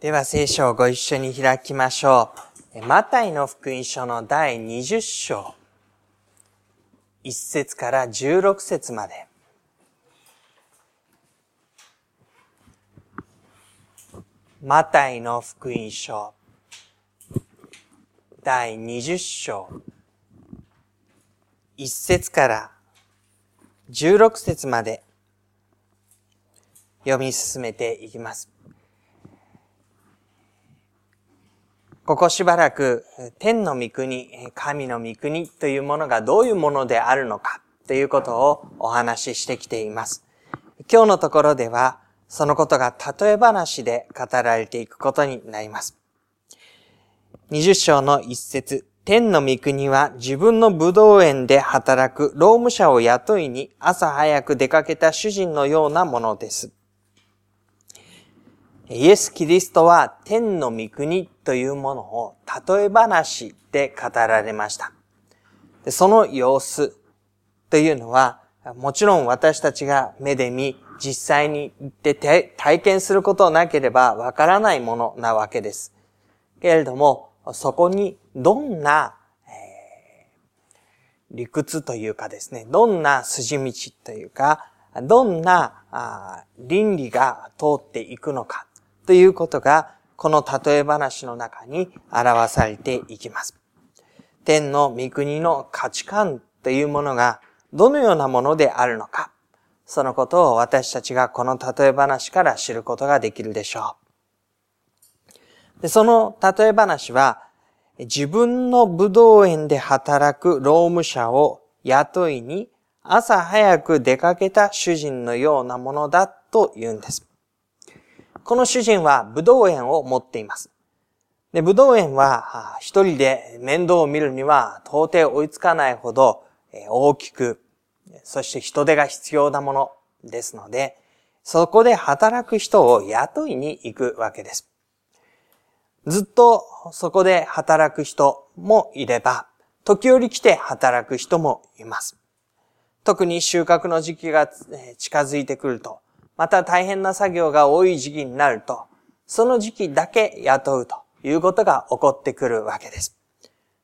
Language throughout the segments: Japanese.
では聖書をご一緒に開きましょう。マタイの福音書の第20章、1節から16節まで。マタイの福音書、第20章、1節から16節まで読み進めていきます。ここしばらく天の御国、神の御国というものがどういうものであるのかということをお話ししてきています。今日のところではそのことが例え話で語られていくことになります。20章の一節、天の御国は自分の武道園で働く労務者を雇いに朝早く出かけた主人のようなものです。イエス・キリストは天の御国というものを例え話で語られました。その様子というのは、もちろん私たちが目で見、実際に行って体験することなければわからないものなわけです。けれども、そこにどんな、えー、理屈というかですね、どんな筋道というか、どんな倫理が通っていくのか、ということが、この例え話の中に表されていきます。天の御国の価値観というものがどのようなものであるのか、そのことを私たちがこの例え話から知ることができるでしょう。でその例え話は、自分の武道園で働く労務者を雇いに朝早く出かけた主人のようなものだと言うんです。この主人は武道園を持っています。で、武道園は一人で面倒を見るには到底追いつかないほど大きく、そして人手が必要なものですので、そこで働く人を雇いに行くわけです。ずっとそこで働く人もいれば、時折来て働く人もいます。特に収穫の時期が近づいてくると、また大変な作業が多い時期になると、その時期だけ雇うということが起こってくるわけです。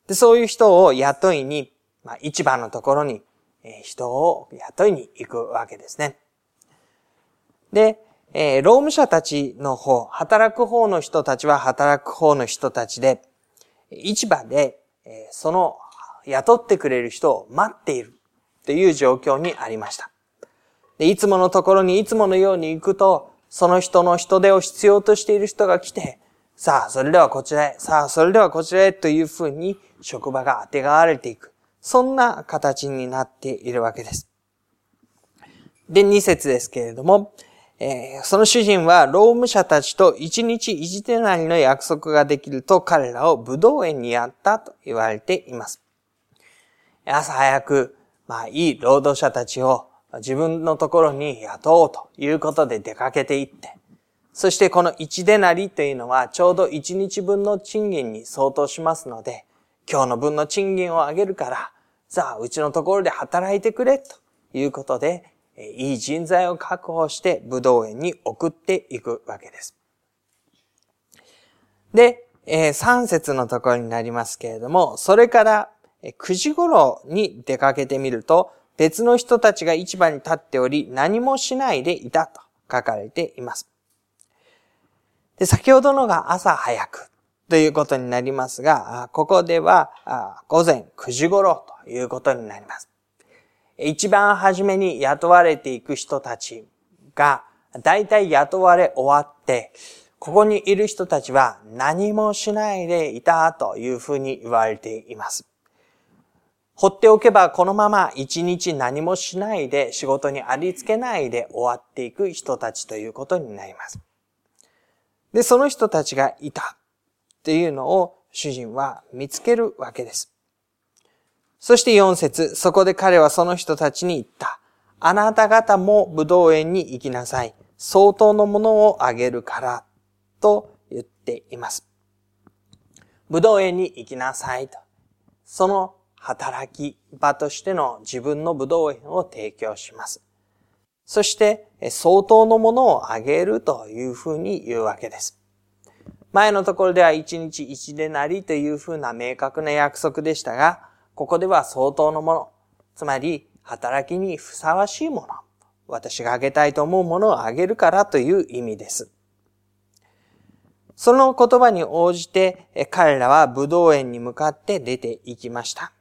でそういう人を雇いに、まあ、市場のところに人を雇いに行くわけですね。で、えー、労務者たちの方、働く方の人たちは働く方の人たちで、市場で、えー、その雇ってくれる人を待っているという状況にありました。で、いつものところにいつものように行くと、その人の人手を必要としている人が来て、さあ、それではこちらへ、さあ、それではこちらへというふうに職場が当てがわれていく。そんな形になっているわけです。で、二節ですけれども、えー、その主人は労務者たちと一日一手なりの約束ができると彼らを武道園にやったと言われています。朝早く、まあいい労働者たちを自分のところに雇おうということで出かけていって、そしてこの一デナリというのはちょうど一日分の賃金に相当しますので、今日の分の賃金を上げるから、さあ、うちのところで働いてくれということで、いい人材を確保して武道園に送っていくわけです。で、え3節のところになりますけれども、それから9時頃に出かけてみると、別の人たちが市場に立っており、何もしないでいたと書かれています。で先ほどのが朝早くということになりますが、ここでは午前9時頃ということになります。一番初めに雇われていく人たちが、だいたい雇われ終わって、ここにいる人たちは何もしないでいたというふうに言われています。放っておけばこのまま一日何もしないで仕事にありつけないで終わっていく人たちということになります。で、その人たちがいたっていうのを主人は見つけるわけです。そして4節そこで彼はその人たちに言った。あなた方も武道園に行きなさい。相当のものをあげるから、と言っています。武道園に行きなさいと。その働き場としての自分の武道園を提供します。そして、相当のものをあげるというふうに言うわけです。前のところでは1日1でなりというふうな明確な約束でしたが、ここでは相当のもの、つまり働きにふさわしいもの、私があげたいと思うものをあげるからという意味です。その言葉に応じて彼らは武道園に向かって出て行きました。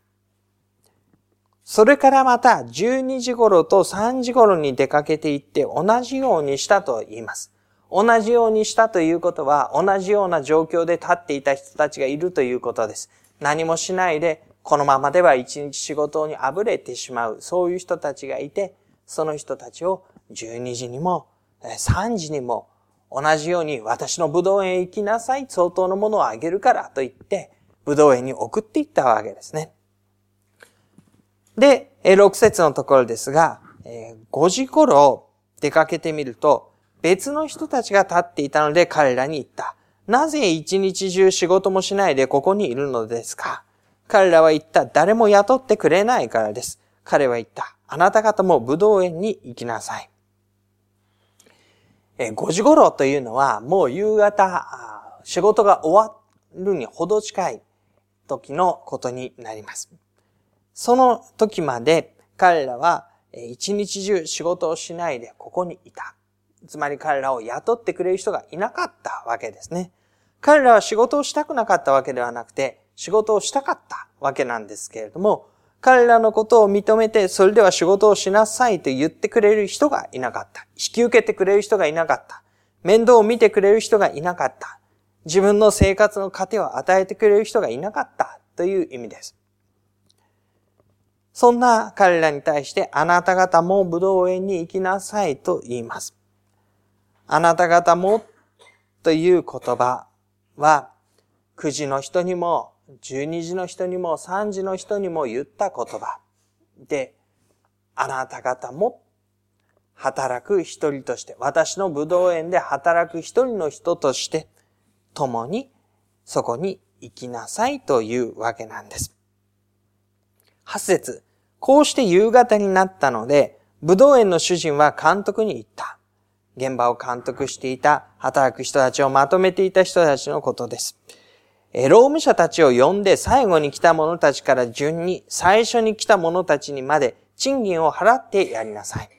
それからまた12時頃と3時頃に出かけて行って同じようにしたと言います。同じようにしたということは、同じような状況で立っていた人たちがいるということです。何もしないで、このままでは一日仕事にあぶれてしまう、そういう人たちがいて、その人たちを12時にも、3時にも、同じように私の武道園へ行きなさい、相当のものをあげるからと言って、武道園に送っていったわけですね。で、6節のところですが、5時頃出かけてみると、別の人たちが立っていたので彼らに言った。なぜ一日中仕事もしないでここにいるのですか？彼らは言った。誰も雇ってくれないからです。彼は言った。あなた方も武道園に行きなさい。5時頃というのはもう夕方、仕事が終わるにほど近い時のことになります。その時まで彼らは一日中仕事をしないでここにいた。つまり彼らを雇ってくれる人がいなかったわけですね。彼らは仕事をしたくなかったわけではなくて、仕事をしたかったわけなんですけれども、彼らのことを認めて、それでは仕事をしなさいと言ってくれる人がいなかった。引き受けてくれる人がいなかった。面倒を見てくれる人がいなかった。自分の生活の糧を与えてくれる人がいなかったという意味です。そんな彼らに対してあなた方も武道園に行きなさいと言います。あなた方もという言葉は、9時の人にも、12時の人にも、3時の人にも言った言葉で、あなた方も働く一人として、私の武道園で働く一人の人として、共にそこに行きなさいというわけなんです。8節こうして夕方になったので、武道園の主人は監督に言った。現場を監督していた、働く人たちをまとめていた人たちのことです。労務者たちを呼んで最後に来た者たちから順に最初に来た者たちにまで賃金を払ってやりなさい。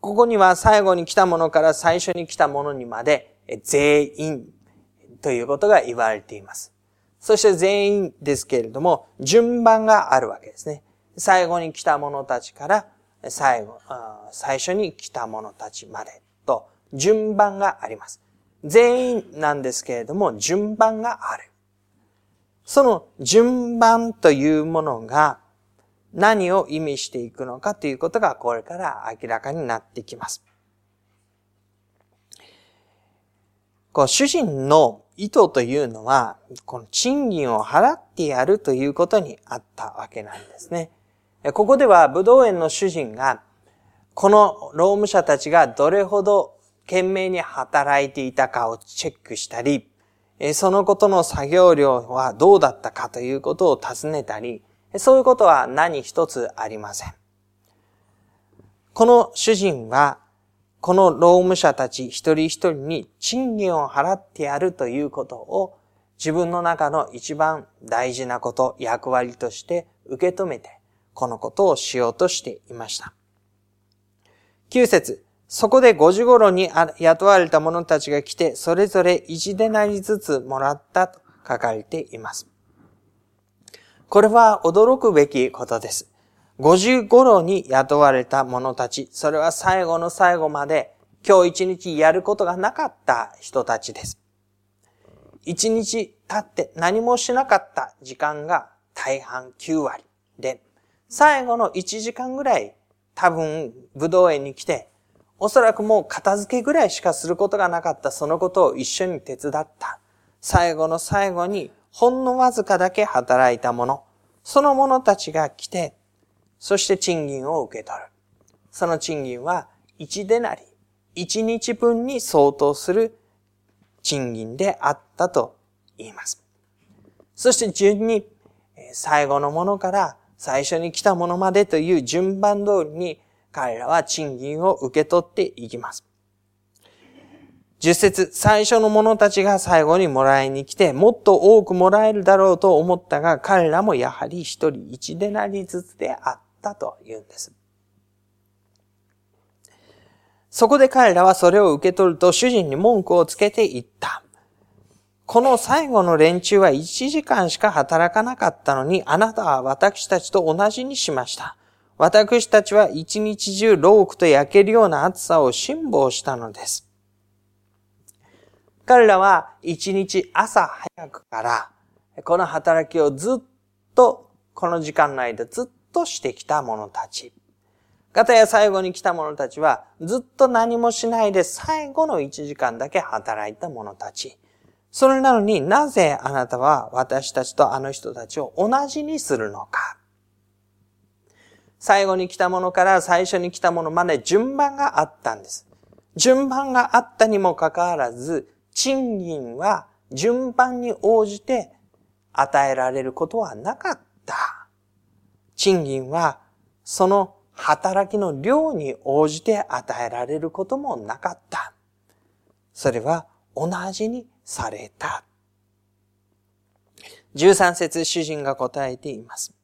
ここには最後に来た者から最初に来た者にまで全員ということが言われています。そして全員ですけれども順番があるわけですね。最後に来た者たちから最後、最初に来た者たちまでと順番があります。全員なんですけれども、順番がある。その順番というものが何を意味していくのかということがこれから明らかになってきます。こう主人の意図というのは、この賃金を払ってやるということにあったわけなんですね。ここでは武道園の主人が、この労務者たちがどれほど懸命に働いていたかをチェックしたり、そのことの作業量はどうだったかということを尋ねたり、そういうことは何一つありません。この主人は、この労務者たち一人一人に賃金を払ってやるということを自分の中の一番大事なこと、役割として受け止めて、このことをしようとしていました。9節そこで5時頃に雇われた者たちが来て、それぞれ1でなりずつもらったと書かれています。これは驚くべきことです。5時頃に雇われた者たち、それは最後の最後まで今日一日やることがなかった人たちです。一日経って何もしなかった時間が大半9割で、最後の1時間ぐらい多分武道園に来て、おそらくもう片付けぐらいしかすることがなかったそのことを一緒に手伝った。最後の最後にほんのわずかだけ働いた者、その者たちが来て、そして賃金を受け取る。その賃金は1でなり、1日分に相当する賃金であったと言います。そして順に最後のものから最初に来たものまでという順番通りに彼らは賃金を受け取っていきます。十節、最初の者たちが最後にもらいに来て、もっと多くもらえるだろうと思ったが、彼らもやはり一人一でなりずつであったと言うんです。そこで彼らはそれを受け取ると主人に文句をつけていった。この最後の連中は1時間しか働かなかったのに、あなたは私たちと同じにしました。私たちは一日中ロークと焼けるような暑さを辛抱したのです。彼らは一日朝早くから、この働きをずっと、この時間の間ずっとしてきた者たち。方や最後に来た者たちは、ずっと何もしないで最後の1時間だけ働いた者たち。それなのになぜあなたは私たちとあの人たちを同じにするのか。最後に来た者から最初に来た者まで順番があったんです。順番があったにもかかわらず、賃金は順番に応じて与えられることはなかった。賃金はその働きの量に応じて与えられることもなかった。それは同じにされた。13節主人が答えています。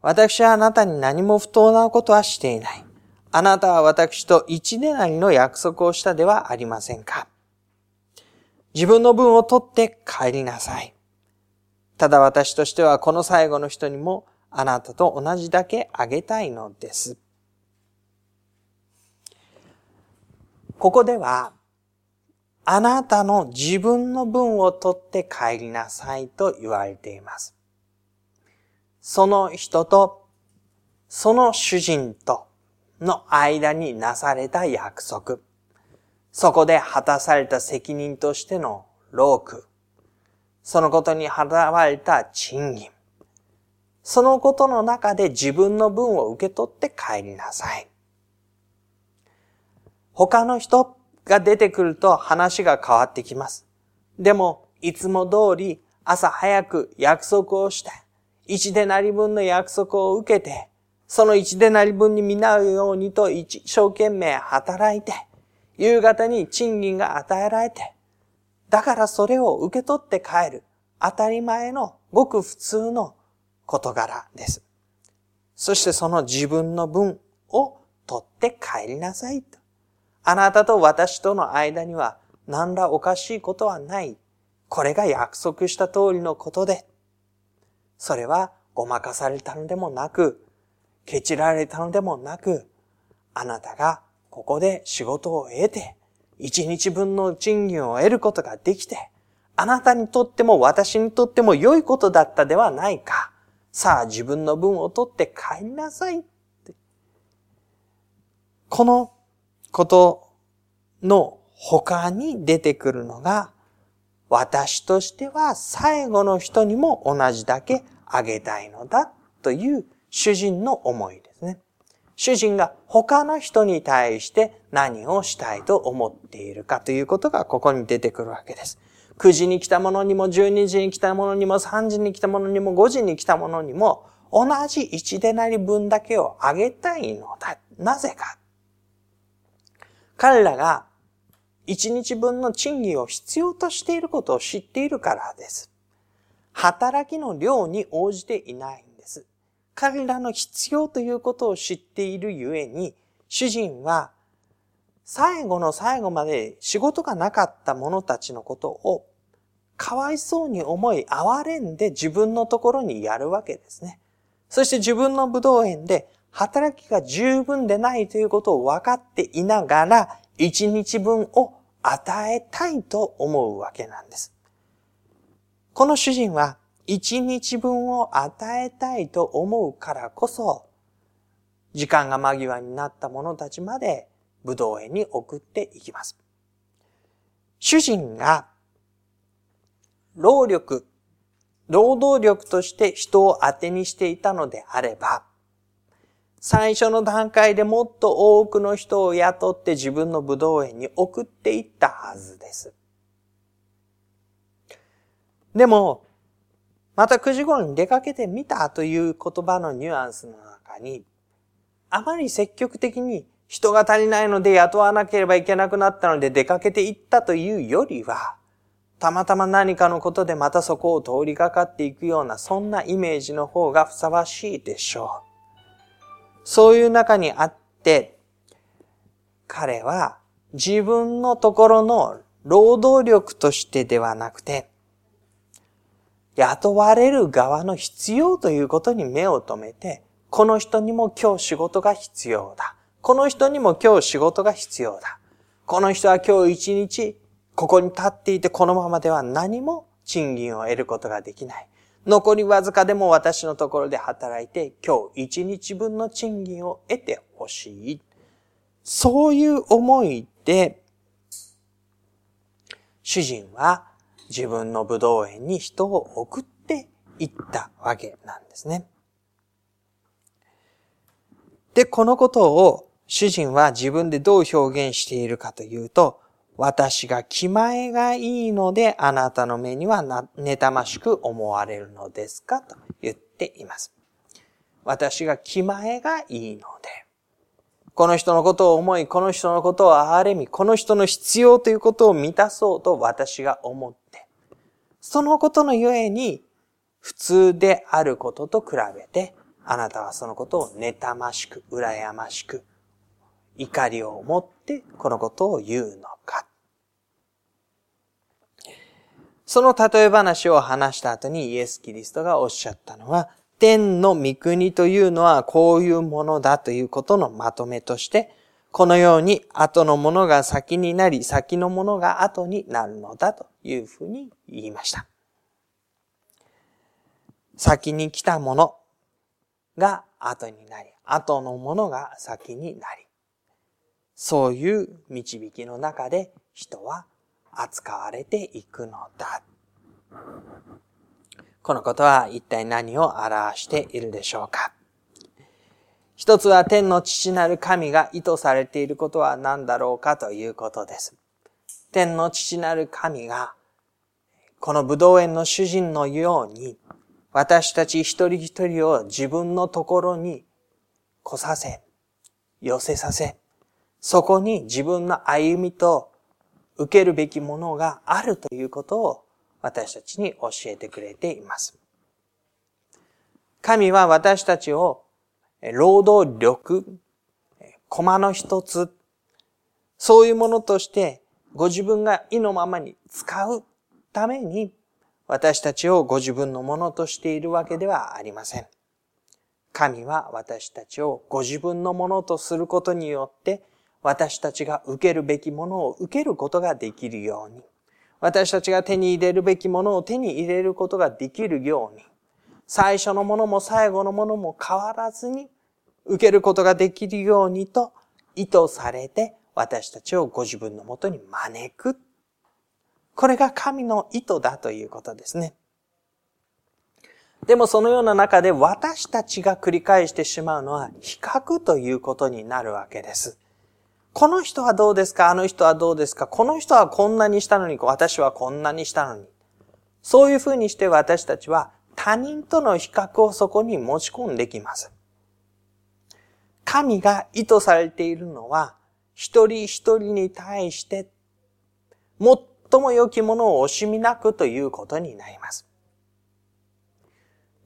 私はあなたに何も不当なことはしていない。あなたは私と一年なりの約束をしたではありませんか。自分の分を取って帰りなさい。ただ私としてはこの最後の人にもあなたと同じだけあげたいのです。ここでは、あなたの自分の分を取って帰りなさいと言われています。その人と、その主人との間になされた約束。そこで果たされた責任としての労苦。そのことに払われた賃金。そのことの中で自分の分を受け取って帰りなさい。他の人が出てくると話が変わってきます。でも、いつも通り朝早く約束をして、一でなり分の約束を受けて、その一でなり分に見なうようにと一生懸命働いて、夕方に賃金が与えられて、だからそれを受け取って帰る。当たり前のごく普通の事柄です。そしてその自分の分を取って帰りなさいと。あなたと私との間には何らおかしいことはない。これが約束した通りのことで。それはごまかされたのでもなく、蹴散られたのでもなく、あなたがここで仕事を得て、一日分の賃金を得ることができて、あなたにとっても私にとっても良いことだったではないか。さあ自分の分を取って帰りなさい。このことの他に出てくるのが、私としては最後の人にも同じだけあげたいのだという主人の思いですね。主人が他の人に対して何をしたいと思っているかということがここに出てくるわけです。9時に来た者にも12時に来た者にも3時に来た者にも5時に来た者にも同じ1でなり分だけをあげたいのだ。なぜか。彼らが1日分の賃金を必要としていることを知っているからです。働きの量に応じていないんです。彼らの必要ということを知っているゆえに、主人は最後の最後まで仕事がなかった者たちのことをかわいそうに思い、哀れんで自分のところにやるわけですね。そして自分の武道園で働きが十分でないということを分かっていながら、一日分を与えたいと思うわけなんです。この主人は一日分を与えたいと思うからこそ、時間が間際になった者たちまで武道園に送っていきます。主人が労力、労働力として人を当てにしていたのであれば、最初の段階でもっと多くの人を雇って自分の武道園に送っていったはずです。でも、また9時頃に出かけてみたという言葉のニュアンスの中に、あまり積極的に人が足りないので雇わなければいけなくなったので出かけていったというよりは、たまたま何かのことでまたそこを通りかかっていくような、そんなイメージの方がふさわしいでしょう。そういう中にあって、彼は自分のところの労働力としてではなくて、雇われる側の必要ということに目を留めて、この人にも今日仕事が必要だ。この人にも今日仕事が必要だ。この人は今日一日ここに立っていてこのままでは何も賃金を得ることができない。残りわずかでも私のところで働いて今日一日分の賃金を得てほしい。そういう思いで、主人は自分の武道園に人を送って行ったわけなんですね。で、このことを主人は自分でどう表現しているかというと、私が気前がいいのであなたの目には妬ましく思われるのですか？と言っています。私が気前がいいので、この人のことを思い、この人のことを憐れみ、この人の必要ということを満たそうと私が思って、そのことのゆえに普通であることと比べて、あなたはそのことを妬ましく、羨ましく、怒りを持ってこのことを言うのか。その例え話を話した後にイエス・キリストがおっしゃったのは、天の御国というのはこういうものだということのまとめとして、このように後のものが先になり、先のものが後になるのだというふうに言いました。先に来たものが後になり、後のものが先になり、そういう導きの中で人は扱われていくのだ。このことは一体何を表しているでしょうか？一つは天の父なる神が意図されていることは何だろうかということです。天の父なる神が、この武道園の主人のように、私たち一人一人を自分のところに来させ、寄せさせ、そこに自分の歩みと受けるべきものがあるということを私たちに教えてくれています。神は私たちを労働力、コマの一つ、そういうものとしてご自分が意のままに使うために私たちをご自分のものとしているわけではありません。神は私たちをご自分のものとすることによって私たちが受けるべきものを受けることができるように、私たちが手に入れるべきものを手に入れることができるように、最初のものも最後のものも変わらずに受けることができるようにと意図されて私たちをご自分のもとに招く。これが神の意図だということですね。でもそのような中で私たちが繰り返してしまうのは比較ということになるわけです。この人はどうですか？あの人はどうですか？この人はこんなにしたのに、私はこんなにしたのに。そういうふうにして私たちは他人との比較をそこに持ち込んできます。神が意図されているのは、一人一人に対して、最も良きものを惜しみなくということになります。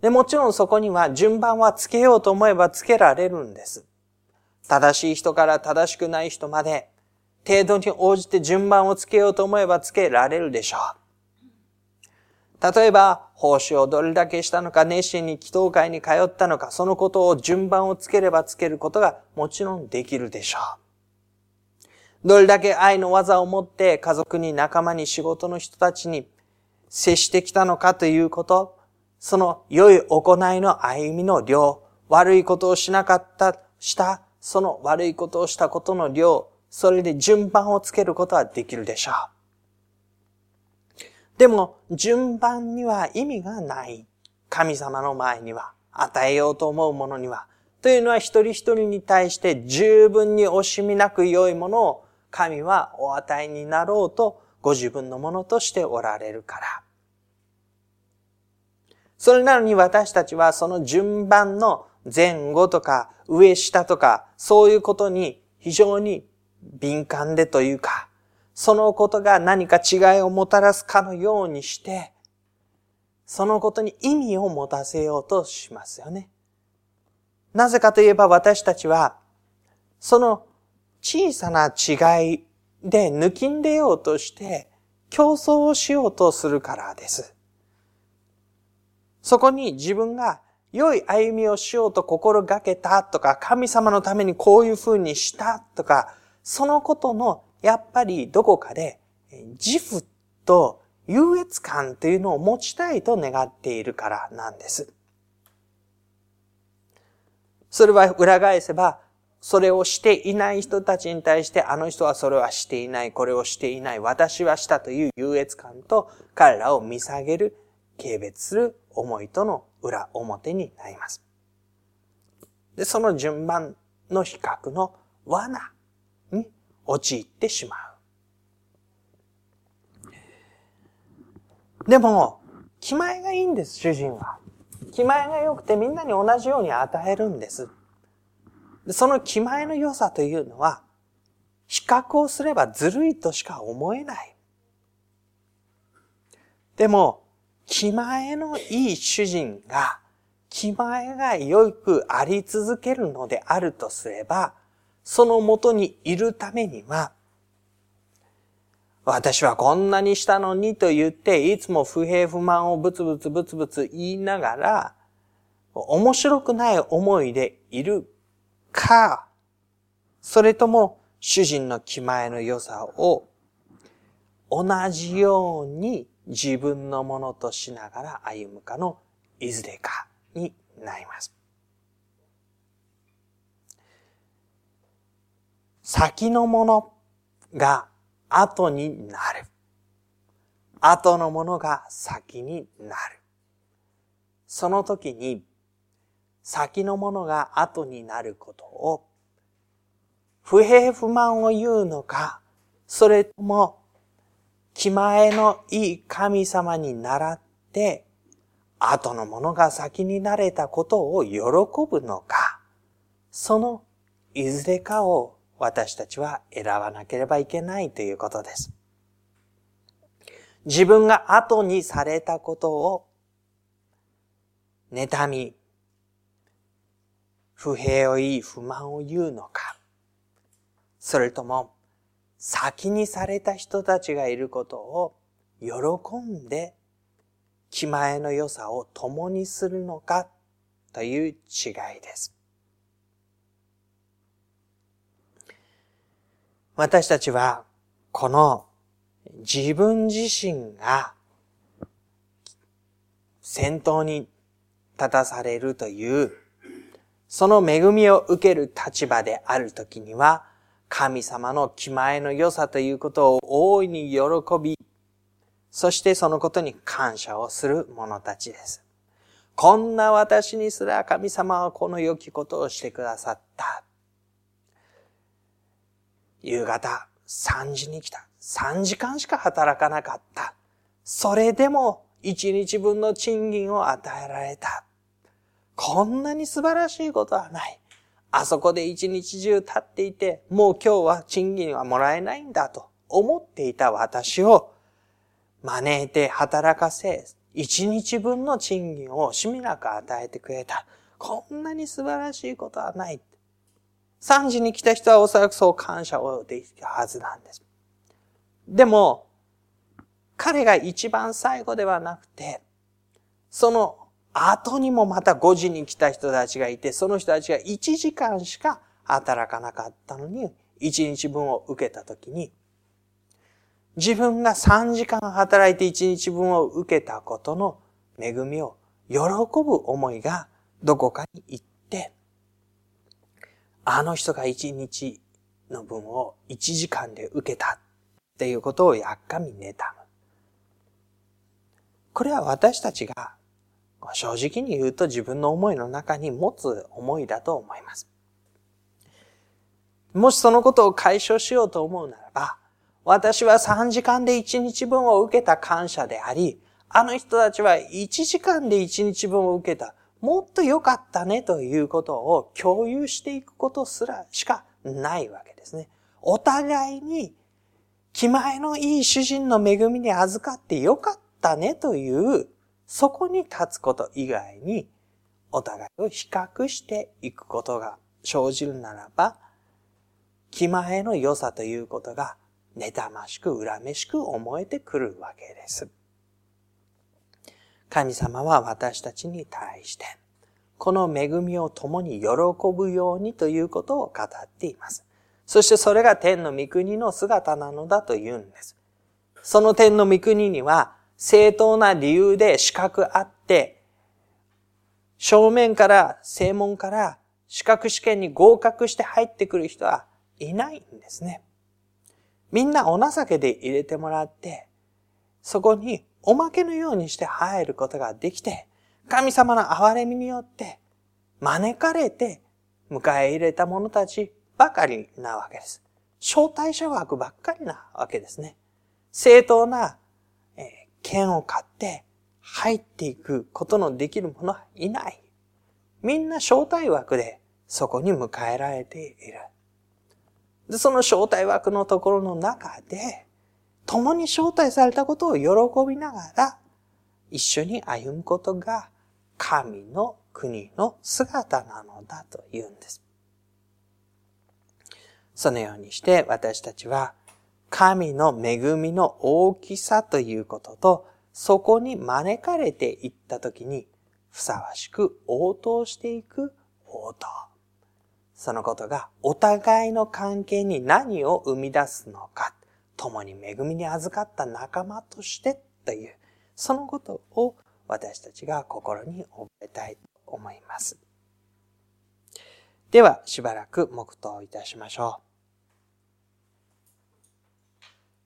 で、もちろんそこには順番はつけようと思えばつけられるんです。正しい人から正しくない人まで、程度に応じて順番をつけようと思えばつけられるでしょう。例えば、奉仕をどれだけしたのか、熱心に祈祷会に通ったのか、そのことを順番をつければつけることがもちろんできるでしょう。どれだけ愛の技を持って家族に仲間に仕事の人たちに接してきたのかということ、その良い行いの歩みの量、悪いことをしなかった、したその悪いことをしたことの量、それで順番をつけることはできるでしょう。でも、順番には意味がない。神様の前には、与えようと思うものには。というのは一人一人に対して十分に惜しみなく良いものを神はお与えになろうとご自分のものとしておられるから。それなのに私たちはその順番の前後とか上下とかそういうことに非常に敏感でというか、そのことが何か違いをもたらすかのようにして、そのことに意味を持たせようとしますよね。なぜかといえば私たちは、その小さな違いで抜きんでようとして競争をしようとするからです。そこに自分が良い歩みをしようと心がけたとか、神様のためにこういう風にしたとか、そのことのやっぱりどこかで自負と優越感というのを持ちたいと願っているからなんです。それは裏返せば、それをしていない人たちに対して、あの人はそれはしていない、これをしていない、私はしたという優越感と彼らを見下げる、軽蔑する思いとの裏表になります。で、その順番の比較の罠に陥ってしまう。でも、気前がいいんです、主人は。気前が良くてみんなに同じように与えるんです。でその気前の良さというのは、比較をすればずるいとしか思えない。でも、気前のいい主人が、気前が良くあり続けるのであるとすれば、その元にいるためには、私はこんなにしたのにと言って、いつも不平不満をブツブツブツブツ言いながら、面白くない思いでいるか、それとも主人の気前の良さを同じように自分のものとしながら歩むかのいずれかになります。先のものが後になる。後のものが先になる。その時に、先のものが後になることを、不平不満を言うのか、それとも、気前のいい神様に倣って、後のものが先になれたことを喜ぶのか、そのいずれかを私たちは選ばなければいけないということです。自分が後にされたことを、妬み、不平を言い不満を言うのか、それとも、先にされた人たちがいることを喜んで、気前の良さを共にするのかという違いです。私たちは、この自分自身が先頭に立たされるという、その恵みを受ける立場であるときには、神様の気前の良さということを大いに喜び、そしてそのことに感謝をする者たちです。こんな私にすら神様はこの良きことをしてくださった。夕方3時に来た。3時間しか働かなかった。それでも1日分の賃金を与えられた。こんなに素晴らしいことはない。あそこで一日中立っていて、もう今日は賃金はもらえないんだと思っていた私を招いて働かせ、一日分の賃金をしみなく与えてくれた。こんなに素晴らしいことはない。3時に来た人はおそらくそう感謝をできたはずなんです。でも、彼が一番最後ではなくて、その後にもまた5時に来た人たちがいて、その人たちが1時間しか働かなかったのに、1日分を受けたときに、自分が3時間働いて1日分を受けたことの恵みを喜ぶ思いがどこかに行って、あの人が一日の分を一時間で受けたっていうことをやっかみ妬む。これは私たちが正直に言うと自分の思いの中に持つ思いだと思います。もしそのことを解消しようと思うならば、私は3時間で1日分を受けた感謝であり、あの人たちは1時間で1日分を受けたもっと良かったねということを共有していくことすらしかないわけですね。お互いに気前のいい主人の恵みに預かってよかったねという、そこに立つこと以外に、お互いを比較していくことが生じるならば、気前の良さということが、妬ましく恨めしく思えてくるわけです。神様は私たちに対して、この恵みを共に喜ぶようにということを語っています。そしてそれが天の御国の姿なのだと言うんです。その天の御国には正当な理由で資格あって、正面から、正門から資格試験に合格して入ってくる人はいないんですね。みんなお情けで入れてもらって、そこにおまけのようにして入ることができて、神様の憐れみによって招かれて迎え入れた者たちばかりなわけです。招待者枠ばっかりなわけですね。正当な、剣を買って入っていくことのできる者はいない。みんな招待枠でそこに迎えられている。で、その招待枠のところの中で、共に招待されたことを喜びながら、一緒に歩むことが神の国の姿なのだと言うんです。そのようにして私たちは神の恵みの大きさということと、そこに招かれていったときに、ふさわしく応答していく応答。そのことがお互いの関係に何を生み出すのか、共に恵みに預かった仲間としてという、そのことを私たちが心に覚えたいと思います。では、しばらく黙祷いたしましょう。